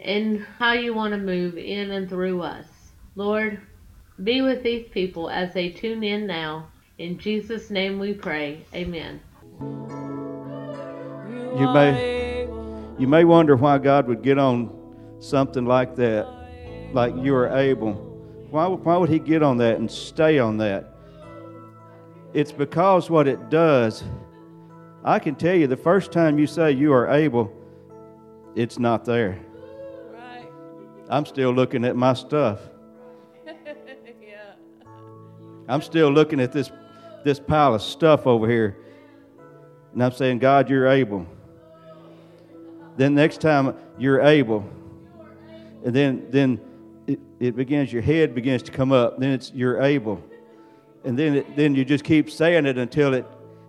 and how you want to move in and through us. Lord, be with these people as they tune in now. In Jesus' name we pray. Amen. You may you may wonder why God would get on something like that, like you are able. Why, why would He get on that and stay on that? It's because what it does, I can tell you the first time you say you are able, it's not there. I'm still looking at my stuff. yeah. I'm still looking at this, this pile of stuff over here. And I'm saying, God, you're able. Then next time you're able. And then, then it, it begins, your head begins to come up. Then it's you're able. And then, it, then you just keep saying it until it,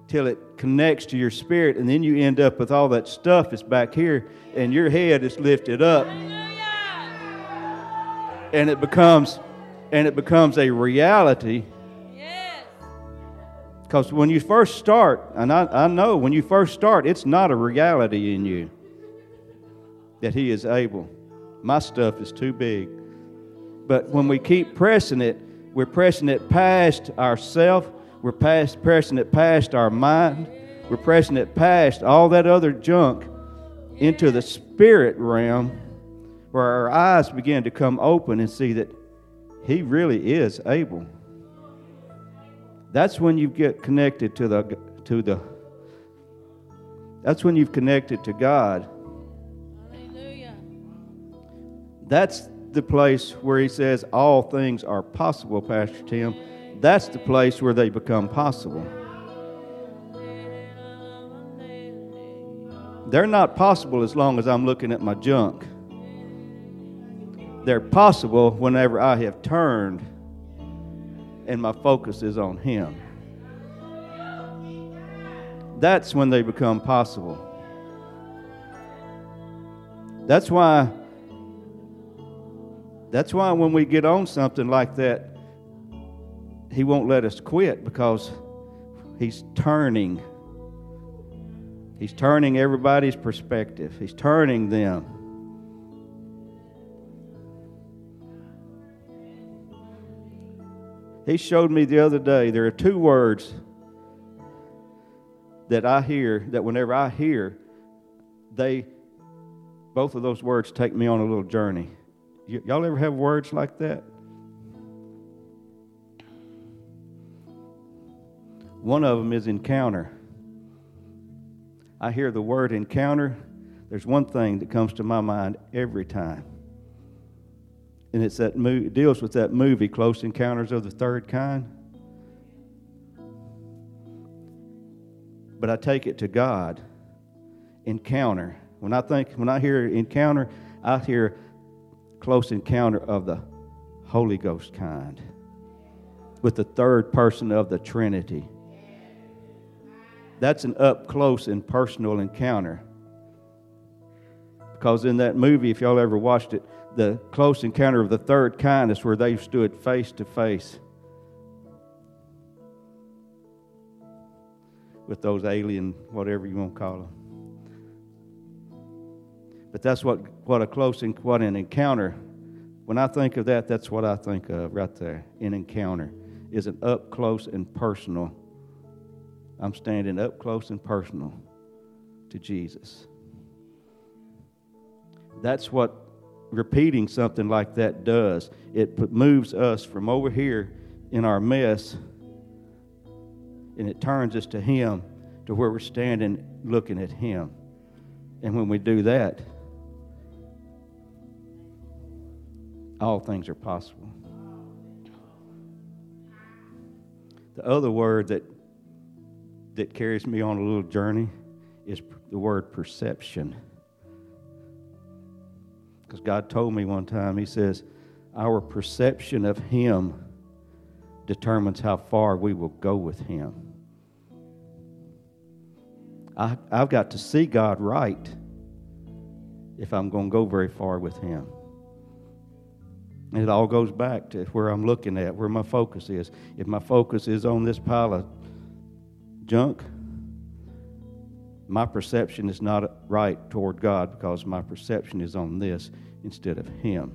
till it connects to your spirit. And then you end up with all that stuff that's back here. And your head is lifted up. And it becomes, and it becomes a reality. Yes. Because when you first start, and I, I know when you first start, it's not a reality in you that He is able. My stuff is too big. But when we keep pressing it, we're pressing it past ourself. We're past, pressing it past our mind. We're pressing it past all that other junk into the spirit realm where our eyes begin to come open and see that He really is able. That's when you get connected to the to the that's when you've connected to God. Hallelujah. That's the place where he says all things are possible, Pastor Tim. That's the place where they become possible. They're not possible as long as I'm looking at my junk. They're possible whenever I have turned and my focus is on Him. That's when they become possible. That's why that's why when we get on something like that, he won't let us quit because he's turning. He's turning everybody's perspective. He's turning them. He showed me the other day there are two words that I hear that whenever I hear, they both of those words take me on a little journey. Y- y'all ever have words like that? One of them is encounter. I hear the word encounter. There's one thing that comes to my mind every time. And it's that mo- it deals with that movie, Close Encounters of the Third Kind. But I take it to God. Encounter. When I think, when I hear encounter, I hear close encounter of the Holy Ghost kind with the third person of the Trinity. That's an up close and personal encounter. Because in that movie, if y'all ever watched it, the close encounter of the third kind is where they stood face to face with those alien, whatever you want to call them. But that's what, what a close what an encounter. When I think of that, that's what I think of right there. An encounter is an up close and personal. I'm standing up close and personal to Jesus. That's what repeating something like that does. It moves us from over here in our mess and it turns us to Him to where we're standing looking at Him. And when we do that, all things are possible. The other word that that carries me on a little journey is the word perception. Because God told me one time, He says, Our perception of Him determines how far we will go with Him. I, I've got to see God right if I'm going to go very far with Him. And it all goes back to where I'm looking at, where my focus is. If my focus is on this pile of junk, my perception is not right toward God because my perception is on this instead of Him.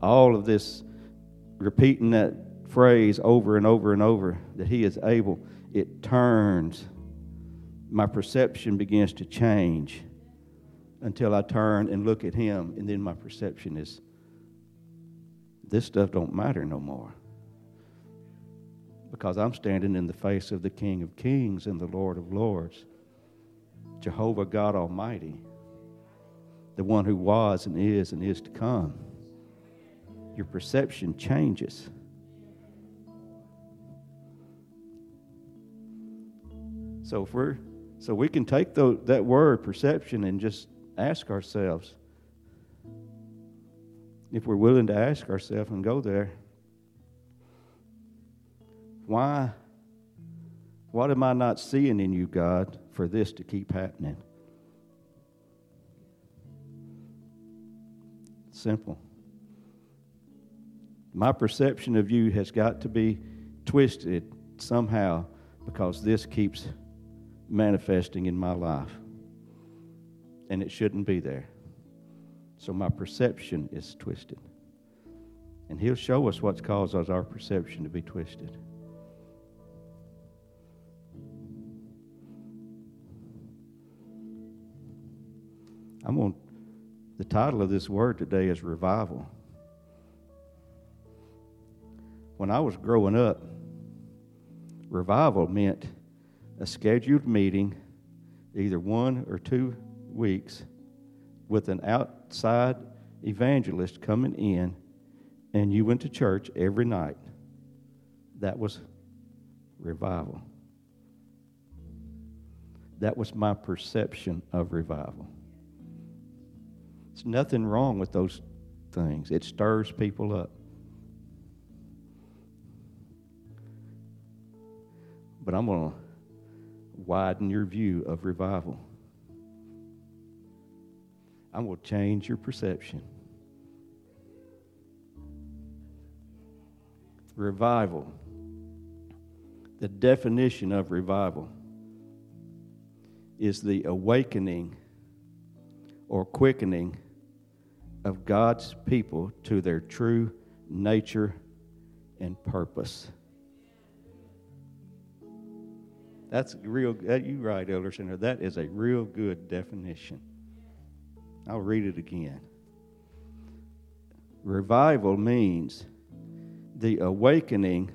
All of this, repeating that phrase over and over and over, that He is able, it turns. My perception begins to change until I turn and look at Him, and then my perception is this stuff don't matter no more because I'm standing in the face of the King of Kings and the Lord of Lords, Jehovah God Almighty, the one who was and is and is to come. Your perception changes. So if we're so we can take the, that word perception and just ask ourselves if we're willing to ask ourselves and go there why, what am I not seeing in you, God, for this to keep happening? Simple. My perception of you has got to be twisted somehow because this keeps manifesting in my life. And it shouldn't be there. So my perception is twisted. And He'll show us what's caused our perception to be twisted. I'm the title of this word today is revival. When I was growing up, revival meant a scheduled meeting, either one or two weeks, with an outside evangelist coming in, and you went to church every night. That was revival. That was my perception of revival. There's nothing wrong with those things, it stirs people up. But I'm going to widen your view of revival. I'm going to change your perception. Revival. The definition of revival is the awakening or quickening of God's people to their true nature and purpose. That's real. Uh, you right, Elder Sandra. That is a real good definition. I'll read it again. Revival means the awakening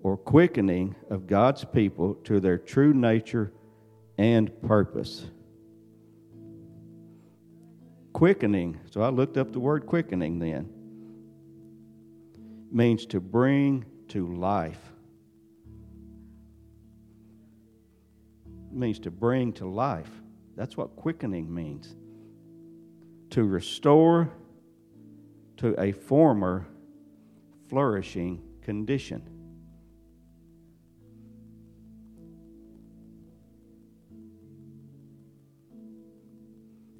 or quickening of God's people to their true nature and purpose quickening. So I looked up the word quickening then. Means to bring to life. It means to bring to life. That's what quickening means. To restore to a former flourishing condition.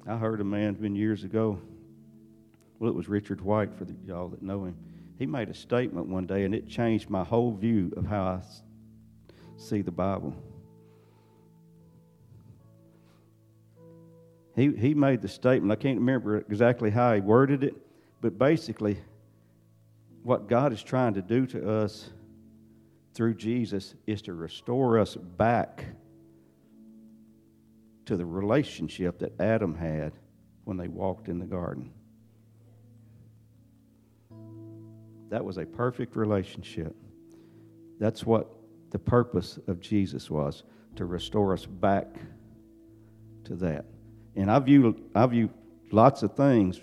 I heard a man's been years ago. Well, it was Richard White for the, y'all that know him. He made a statement one day, and it changed my whole view of how I see the Bible. He, he made the statement, I can't remember exactly how he worded it, but basically, what God is trying to do to us through Jesus is to restore us back to the relationship that Adam had when they walked in the garden. That was a perfect relationship. That's what the purpose of Jesus was to restore us back to that. And I view, I view lots of things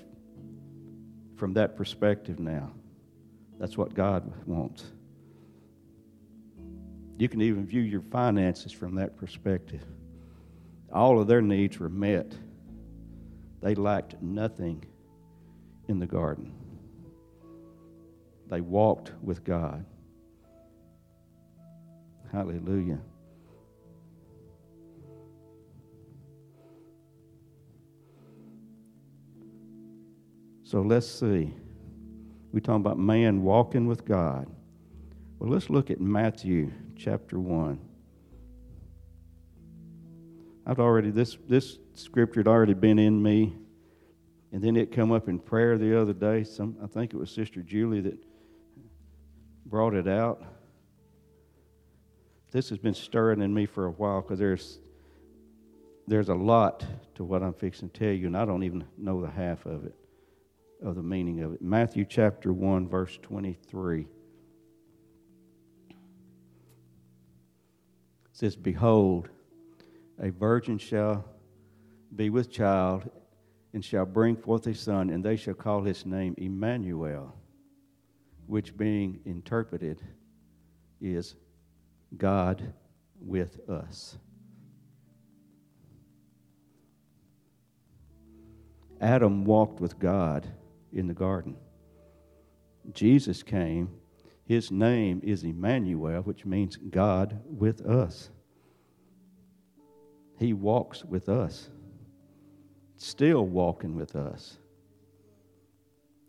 from that perspective now. That's what God wants. You can even view your finances from that perspective all of their needs were met They lacked nothing in the garden. They walked with God. Hallelujah. So let's see. We're talking about man walking with God. Well, let's look at Matthew chapter 1. I've already, this, this scripture had already been in me. And then it come up in prayer the other day. Some, I think it was Sister Julie that brought it out. This has been stirring in me for a while because there's, there's a lot to what I'm fixing to tell you, and I don't even know the half of it of the meaning of it. Matthew chapter 1, verse 23. says, Behold, a virgin shall be with child and shall bring forth a son, and they shall call his name Emmanuel, which being interpreted is God with us. Adam walked with God in the garden. Jesus came. His name is Emmanuel, which means God with us. He walks with us, still walking with us.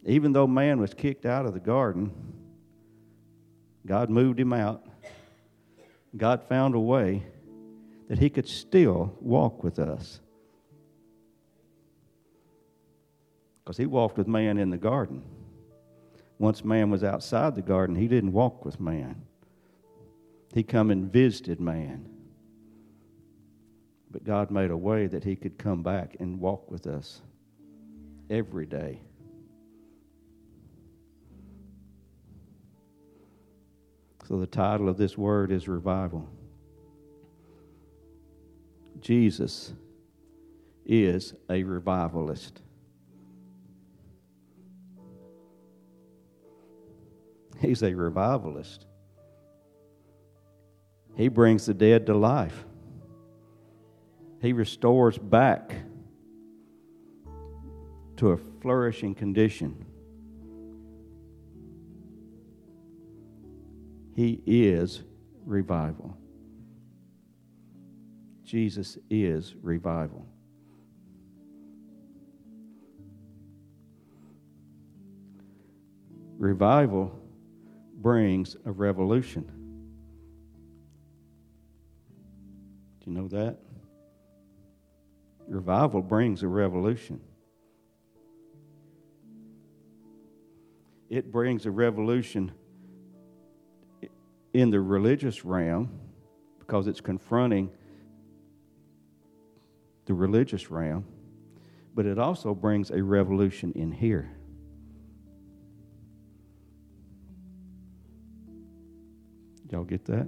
Even though man was kicked out of the garden, God moved him out. God found a way that he could still walk with us. because he walked with man in the garden. Once man was outside the garden, he didn't walk with man. He come and visited man. But God made a way that he could come back and walk with us every day. So the title of this word is revival. Jesus is a revivalist. He's a revivalist. He brings the dead to life. He restores back to a flourishing condition. He is revival. Jesus is revival. Revival brings a revolution. Do you know that? Revival brings a revolution. It brings a revolution in the religious realm because it's confronting the religious realm, but it also brings a revolution in here. Y'all get that?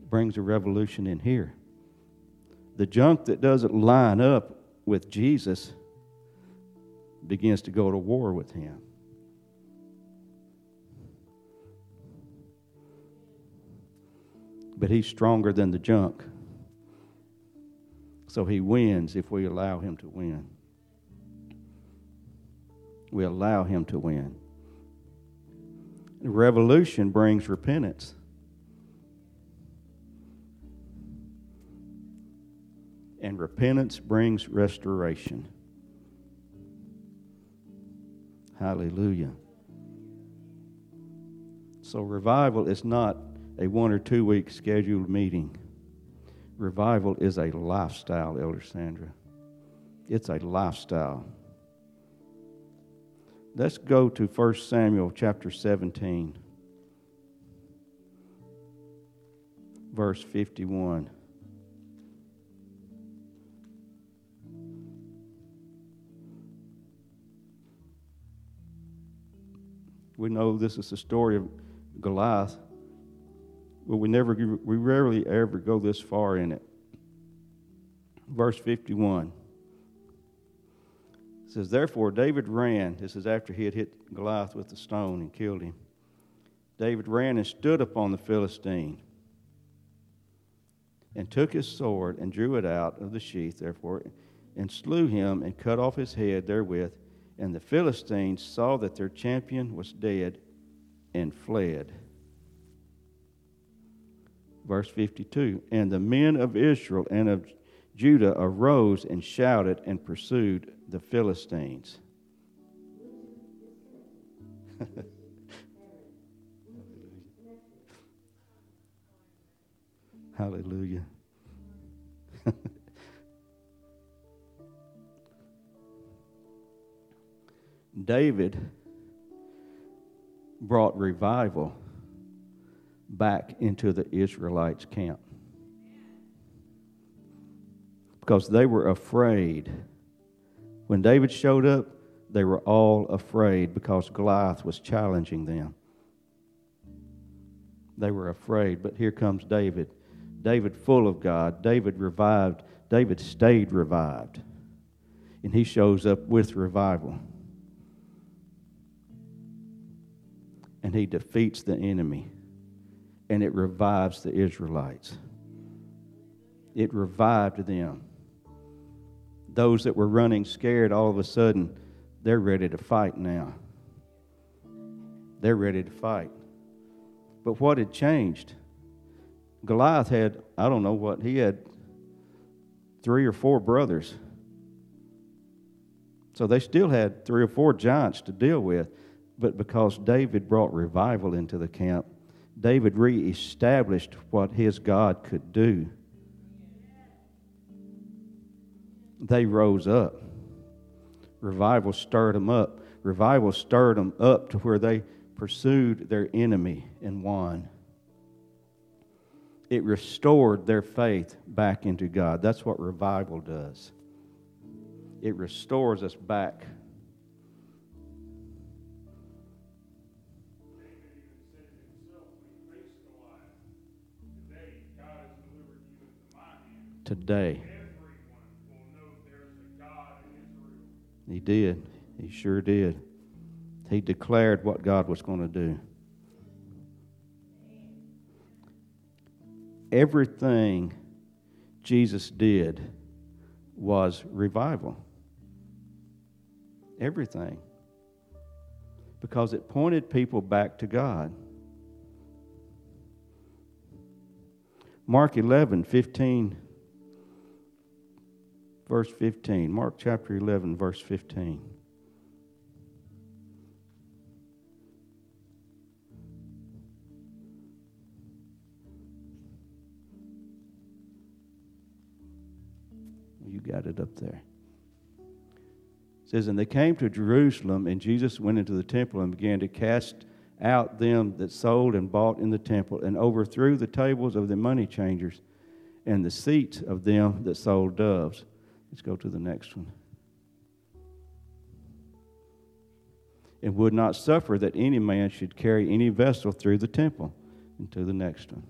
It Brings a revolution in here. The junk that doesn't line up with Jesus begins to go to war with him. But he's stronger than the junk. So he wins if we allow him to win. We allow him to win. Revolution brings repentance. And repentance brings restoration. Hallelujah. So, revival is not a one or two week scheduled meeting. Revival is a lifestyle, Elder Sandra. It's a lifestyle. Let's go to 1 Samuel chapter 17, verse 51. We know this is the story of Goliath, but we never, we rarely ever go this far in it. Verse 51 says, Therefore David ran. This is after he had hit Goliath with the stone and killed him. David ran and stood upon the Philistine and took his sword and drew it out of the sheath, therefore, and slew him and cut off his head therewith. And the Philistines saw that their champion was dead and fled. Verse 52 And the men of Israel and of Judah arose and shouted and pursued the Philistines. Hallelujah. David brought revival back into the Israelites' camp because they were afraid. When David showed up, they were all afraid because Goliath was challenging them. They were afraid, but here comes David. David, full of God. David revived. David stayed revived. And he shows up with revival. And he defeats the enemy and it revives the Israelites. It revived them. Those that were running scared, all of a sudden, they're ready to fight now. They're ready to fight. But what had changed? Goliath had, I don't know what, he had three or four brothers. So they still had three or four giants to deal with. But because David brought revival into the camp, David reestablished what his God could do. They rose up. Revival stirred them up. Revival stirred them up to where they pursued their enemy and won. It restored their faith back into God. That's what revival does. It restores us back today. He did. He sure did. He declared what God was going to do. Everything Jesus did was revival. Everything. Because it pointed people back to God. Mark 11, 15 verse 15. Mark chapter 11, verse 15. You got it up there. It says, And they came to Jerusalem, and Jesus went into the temple and began to cast out them that sold and bought in the temple, and overthrew the tables of the money changers and the seats of them that sold doves. Let's go to the next one. And would not suffer that any man should carry any vessel through the temple. Into the next one.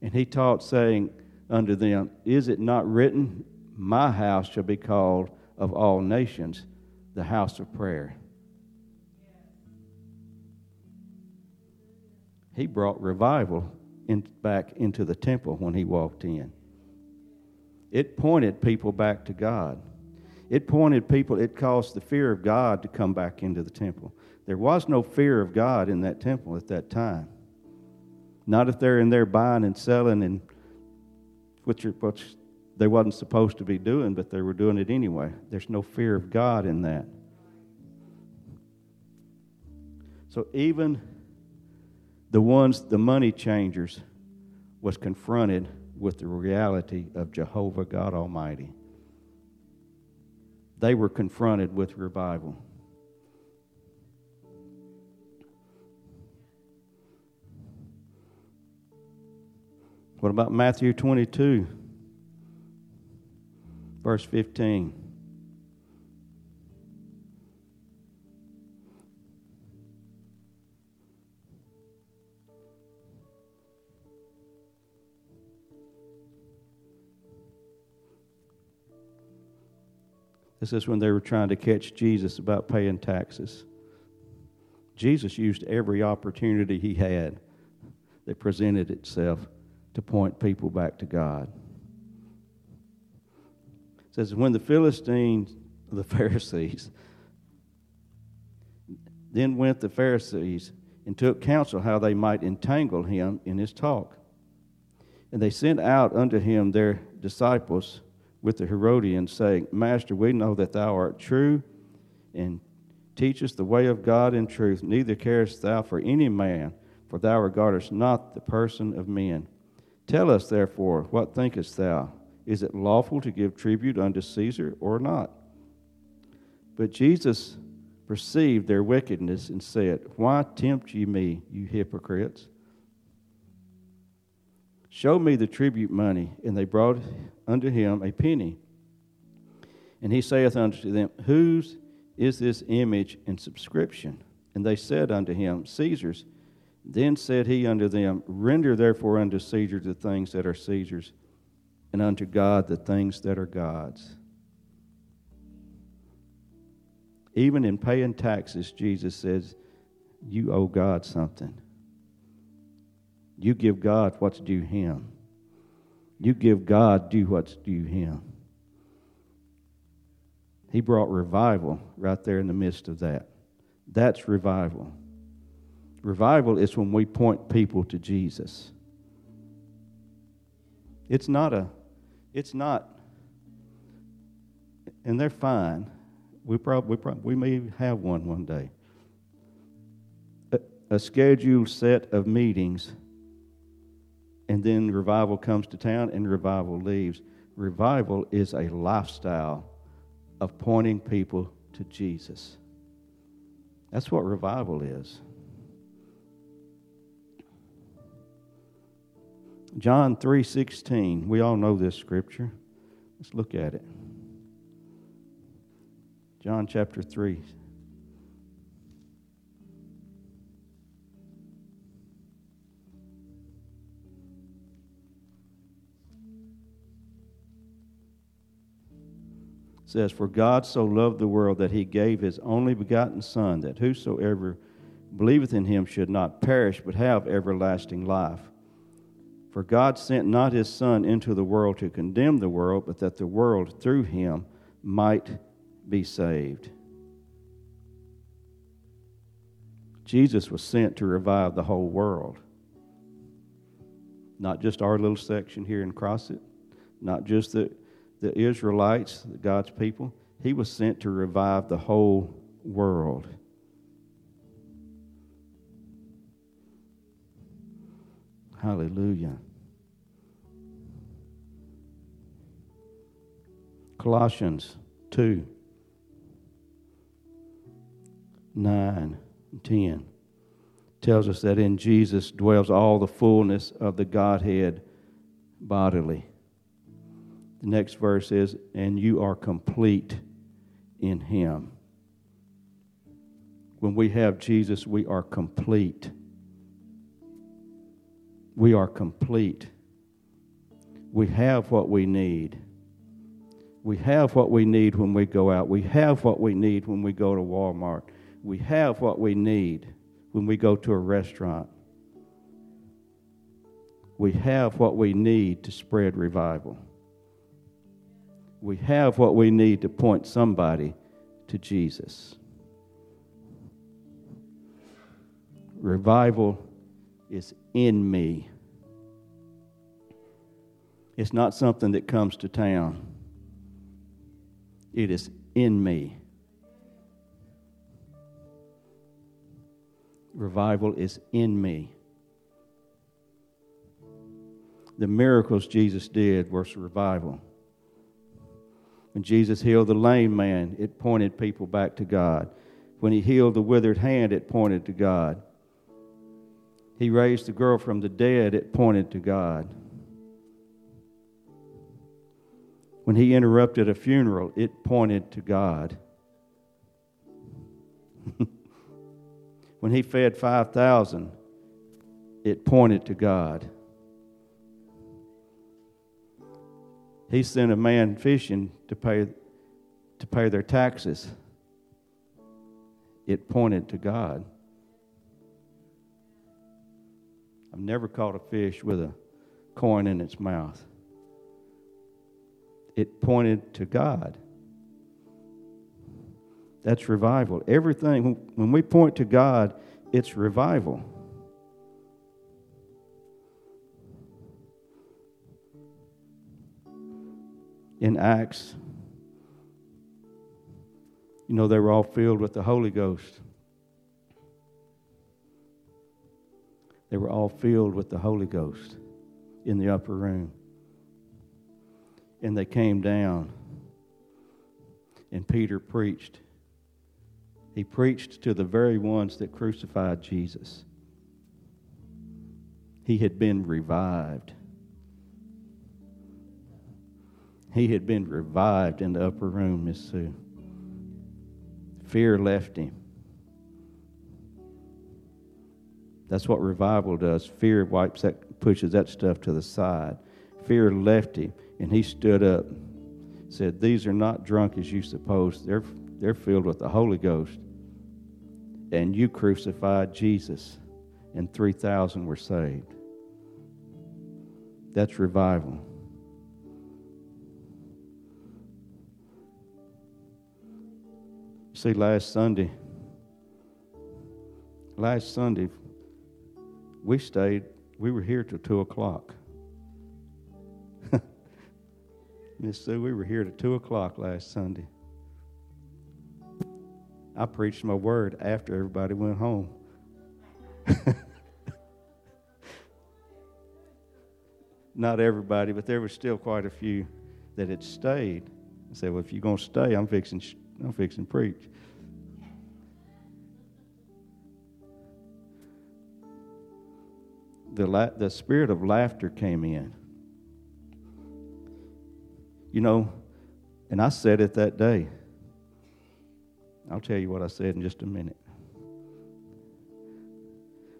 And he taught, saying unto them, Is it not written, My house shall be called of all nations the house of prayer? He brought revival in, back into the temple when he walked in. It pointed people back to God. It pointed people, it caused the fear of God to come back into the temple. There was no fear of God in that temple at that time. Not if they're in there buying and selling and which, which they wasn't supposed to be doing, but they were doing it anyway. There's no fear of God in that. So even the ones, the money changers, was confronted with the reality of Jehovah God Almighty. They were confronted with revival. What about Matthew 22, verse 15? This is when they were trying to catch Jesus about paying taxes. Jesus used every opportunity he had that presented itself to point people back to God. It says, When the Philistines, the Pharisees, then went the Pharisees and took counsel how they might entangle him in his talk. And they sent out unto him their disciples with the Herodians, saying, Master, we know that thou art true and teachest the way of God in truth, neither carest thou for any man, for thou regardest not the person of men. Tell us, therefore, what thinkest thou? Is it lawful to give tribute unto Caesar or not? But Jesus perceived their wickedness and said, Why tempt ye me, you hypocrites? Show me the tribute money. And they brought unto him a penny. And he saith unto them, Whose is this image and subscription? And they said unto him, Caesar's. Then said he unto them, Render therefore unto Caesar the things that are Caesar's, and unto God the things that are God's. Even in paying taxes, Jesus says, You owe God something. You give God what's due Him. You give God due what's due Him. He brought revival right there in the midst of that. That's revival. Revival is when we point people to Jesus. It's not a, it's not, and they're fine. We probably, we, probably, we may have one one day. A, a scheduled set of meetings, and then revival comes to town and revival leaves. Revival is a lifestyle of pointing people to Jesus. That's what revival is. John 3:16. We all know this scripture. Let's look at it. John chapter 3. Says, For God so loved the world that he gave his only begotten Son, that whosoever believeth in him should not perish, but have everlasting life. For God sent not his Son into the world to condemn the world, but that the world through him might be saved. Jesus was sent to revive the whole world. Not just our little section here in Crossett, not just the, the Israelites, God's people. He was sent to revive the whole world. Hallelujah. Colossians 2 9 and 10 tells us that in Jesus dwells all the fullness of the Godhead bodily. The next verse is, and you are complete in Him. When we have Jesus, we are complete. We are complete. We have what we need. We have what we need when we go out. We have what we need when we go to Walmart. We have what we need when we go to a restaurant. We have what we need to spread revival. We have what we need to point somebody to Jesus. Revival is in me. It's not something that comes to town. It is in me. Revival is in me. The miracles Jesus did were revival. When Jesus healed the lame man, it pointed people back to God. When he healed the withered hand, it pointed to God. He raised the girl from the dead, it pointed to God. When he interrupted a funeral, it pointed to God. when he fed 5,000, it pointed to God. He sent a man fishing to pay, to pay their taxes. It pointed to God. I've never caught a fish with a coin in its mouth it pointed to God. That's revival. Everything, when we point to God, it's revival. In Acts, you know, they were all filled with the Holy Ghost. They were all filled with the Holy Ghost in the upper room. And they came down, and Peter preached. He preached to the very ones that crucified Jesus. He had been revived. He had been revived in the upper room, Miss Sue. Fear left him. That's what revival does. Fear wipes that, pushes that stuff to the side. Fear left him, and he stood up, said, These are not drunk as you suppose. They're, they're filled with the Holy Ghost. And you crucified Jesus, and 3,000 were saved. That's revival. See, last Sunday, last Sunday, we stayed, we were here till 2 o'clock. Miss Sue, we were here till 2 o'clock last Sunday. I preached my word after everybody went home. Not everybody, but there was still quite a few that had stayed. I said, "Well, if you're gonna stay, I'm fixing, I'm fixing preach." the, la- the spirit of laughter came in. You know, and I said it that day. I'll tell you what I said in just a minute.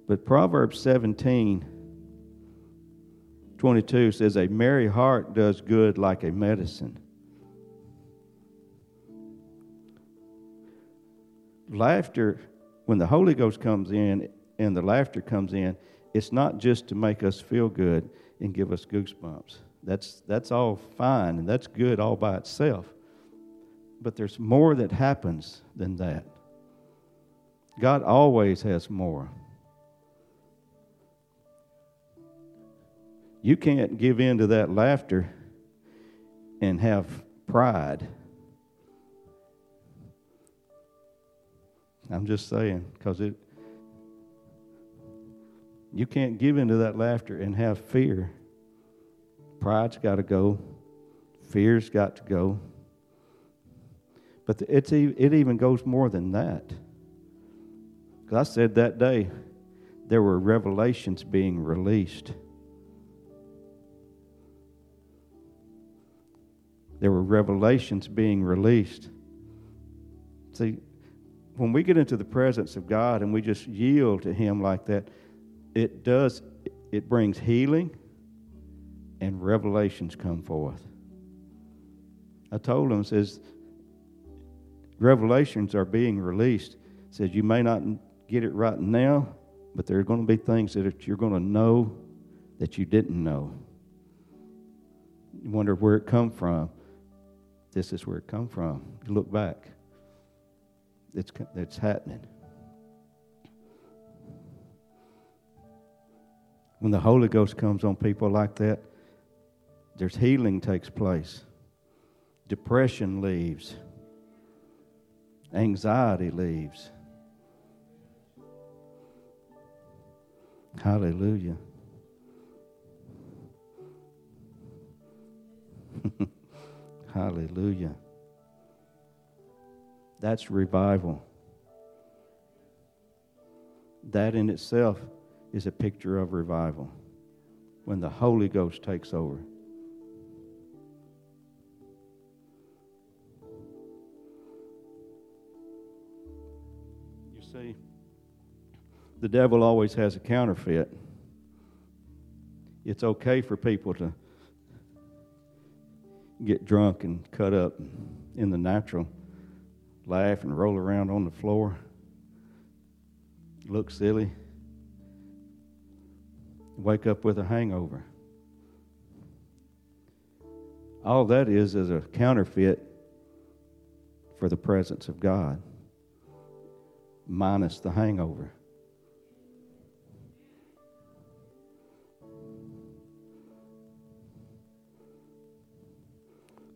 But Proverbs 17 22 says, A merry heart does good like a medicine. Laughter, when the Holy Ghost comes in and the laughter comes in, it's not just to make us feel good and give us goosebumps. That's, that's all fine and that's good all by itself. But there's more that happens than that. God always has more. You can't give in to that laughter and have pride. I'm just saying, because it, you can't give into that laughter and have fear. Pride's got to go. Fear's got to go. But it's, it even goes more than that. Because I said that day there were revelations being released. There were revelations being released. See, when we get into the presence of God and we just yield to Him like that, it does, it brings healing and revelations come forth. I told him, says, revelations are being released. Says you may not get it right now, but there are going to be things that you're going to know that you didn't know. You wonder where it come from. This is where it come from. You look back. It's, it's happening. When the Holy Ghost comes on people like that, there's healing takes place. Depression leaves. Anxiety leaves. Hallelujah. Hallelujah. That's revival. That in itself is a picture of revival when the Holy Ghost takes over. You see, the devil always has a counterfeit. It's okay for people to get drunk and cut up in the natural, laugh and roll around on the floor, look silly wake up with a hangover. All that is is a counterfeit for the presence of God, minus the hangover.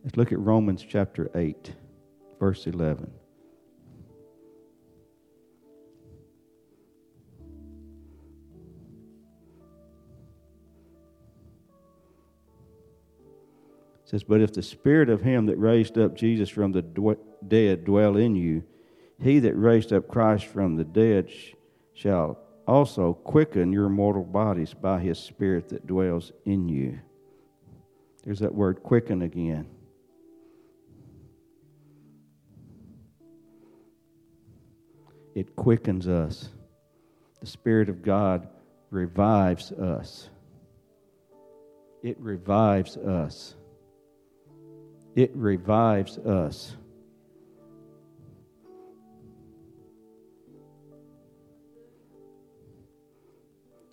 Let's look at Romans chapter 8, verse 11. Says, But if the spirit of him that raised up Jesus from the dead dwell in you, he that raised up Christ from the dead sh- shall also quicken your mortal bodies by his spirit that dwells in you. There's that word quicken again. It quickens us. The Spirit of God revives us. It revives us. It revives us.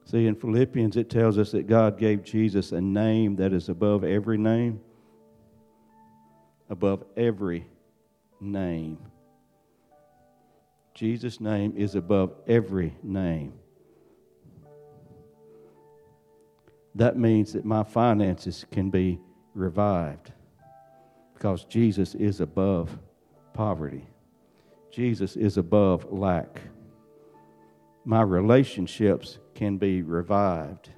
See, in Philippians, it tells us that God gave Jesus a name that is above every name. Above every name. Jesus' name is above every name. That means that my finances can be revived because Jesus is above poverty. Jesus is above lack. My relationships can be revived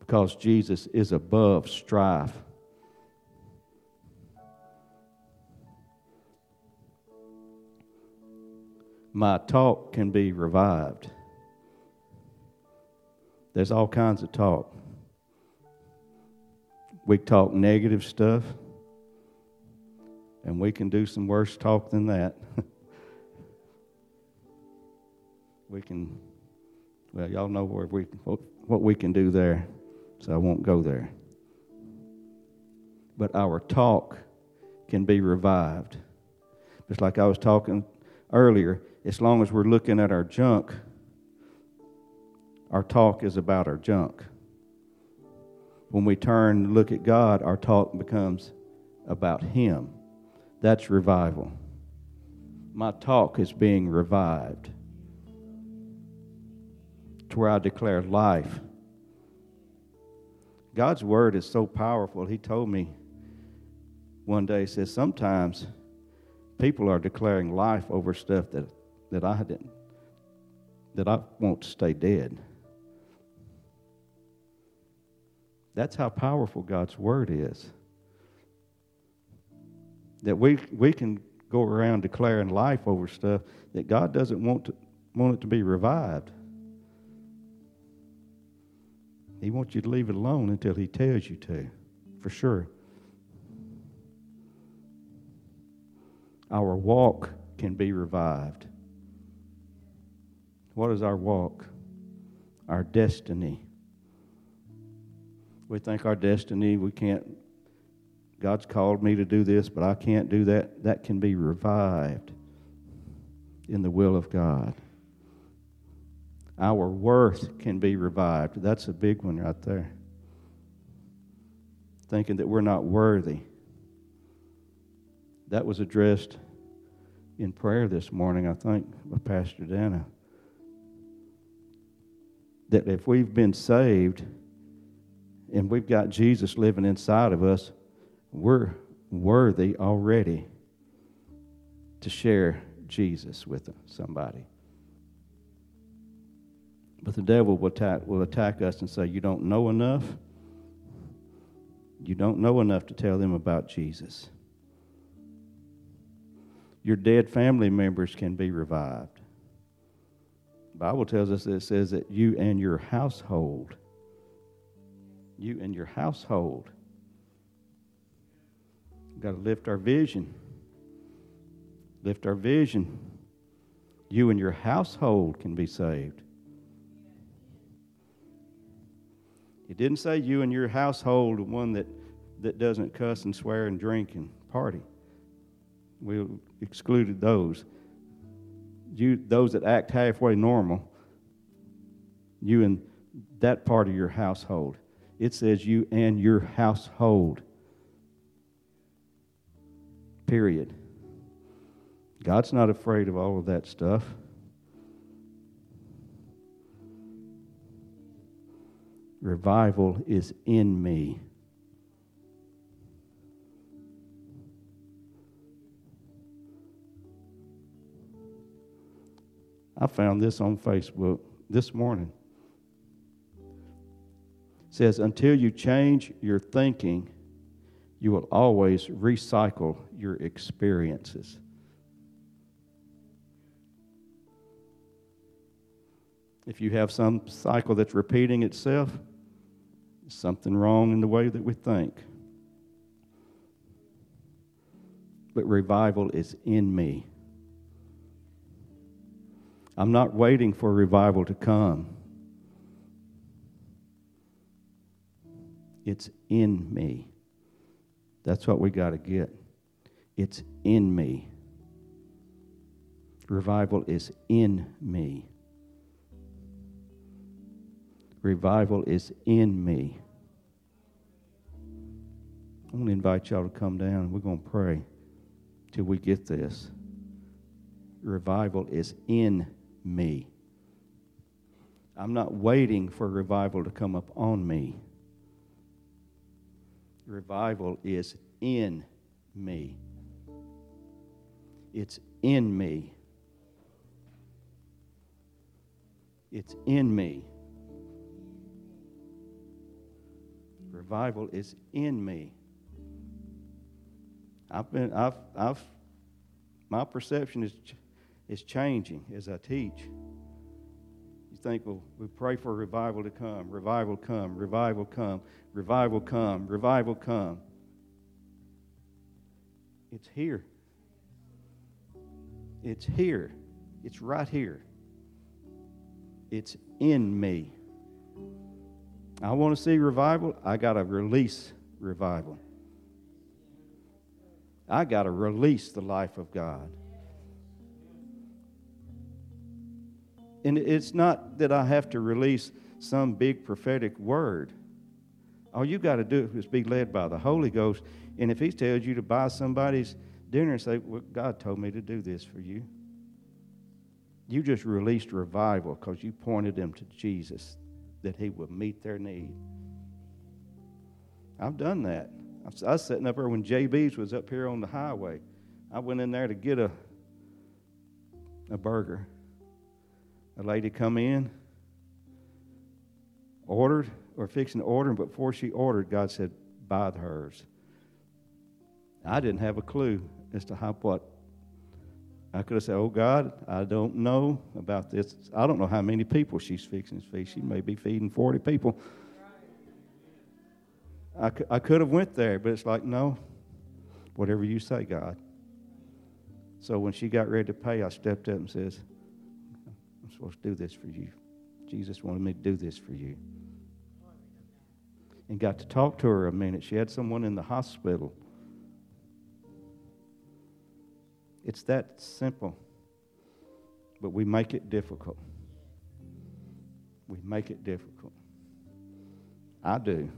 because Jesus is above strife. My talk can be revived. There's all kinds of talk. We talk negative stuff, and we can do some worse talk than that. we can, well, y'all know where we, what we can do there, so I won't go there. But our talk can be revived. Just like I was talking earlier, as long as we're looking at our junk, our talk is about our junk. When we turn and look at God, our talk becomes about Him. That's revival. My talk is being revived to where I declare life. God's word is so powerful. He told me one day, he says, sometimes people are declaring life over stuff that, that I didn't, that I want to stay dead. That's how powerful God's word is. That we, we can go around declaring life over stuff that God doesn't want, to, want it to be revived. He wants you to leave it alone until He tells you to, for sure. Our walk can be revived. What is our walk? Our destiny. We think our destiny, we can't, God's called me to do this, but I can't do that. That can be revived in the will of God. Our worth can be revived. That's a big one right there. Thinking that we're not worthy. That was addressed in prayer this morning, I think, by Pastor Dana. That if we've been saved and we've got Jesus living inside of us, we're worthy already to share Jesus with somebody. But the devil will attack, will attack us and say, You don't know enough. You don't know enough to tell them about Jesus. Your dead family members can be revived. The Bible tells us that it says that you and your household, you and your household, got to lift our vision. Lift our vision. You and your household can be saved. It didn't say you and your household, one that, that doesn't cuss and swear and drink and party. We excluded those. You, those that act halfway normal, you and that part of your household. It says you and your household. Period. God's not afraid of all of that stuff. Revival is in me. I found this on Facebook this morning. Says, until you change your thinking, you will always recycle your experiences. If you have some cycle that's repeating itself, something wrong in the way that we think. But revival is in me. I'm not waiting for revival to come. It's in me. That's what we got to get. It's in me. Revival is in me. Revival is in me. I want to invite y'all to come down. and We're going to pray till we get this. Revival is in me. I'm not waiting for revival to come up on me. Revival is in me. It's in me. It's in me. Revival is in me. I've been, I've, I've, my perception is is changing as I teach. Think, we pray for revival to come, revival come, revival come, revival come, revival come. It's here. It's here. It's right here. It's in me. I want to see revival. I got to release revival. I got to release the life of God. And it's not that I have to release some big prophetic word. All you got to do is be led by the Holy Ghost. And if He tells you to buy somebody's dinner and say, Well, God told me to do this for you, you just released revival because you pointed them to Jesus that He would meet their need. I've done that. I was sitting up there when JB's was up here on the highway. I went in there to get a, a burger. A lady come in, ordered or fixing to order, but before she ordered, God said, buy hers. I didn't have a clue as to how what. I could have said, Oh God, I don't know about this. I don't know how many people she's fixing to feed. She may be feeding 40 people. I, I could have went there, but it's like, no, whatever you say, God. So when she got ready to pay, I stepped up and says, supposed to do this for you. Jesus wanted me to do this for you. And got to talk to her a minute. She had someone in the hospital. It's that simple. But we make it difficult. We make it difficult. I do.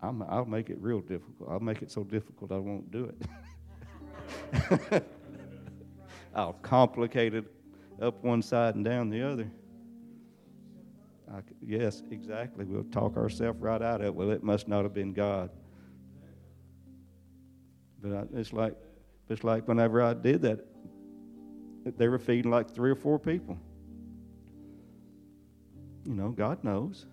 i will make it real difficult. I'll make it so difficult I won't do it. I'll complicate it up one side and down the other. I, yes, exactly. We'll talk ourselves right out of it. Well, it must not have been God. But I, it's like it's like whenever I did that, they were feeding like three or four people. You know, God knows.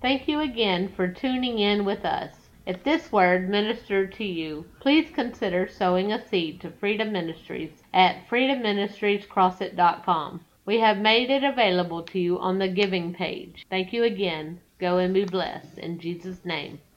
Thank you again for tuning in with us. If this word ministered to you, please consider sowing a seed to Freedom Ministries at freedomministriescrossit.com. We have made it available to you on the giving page. Thank you again. Go and be blessed. In Jesus' name.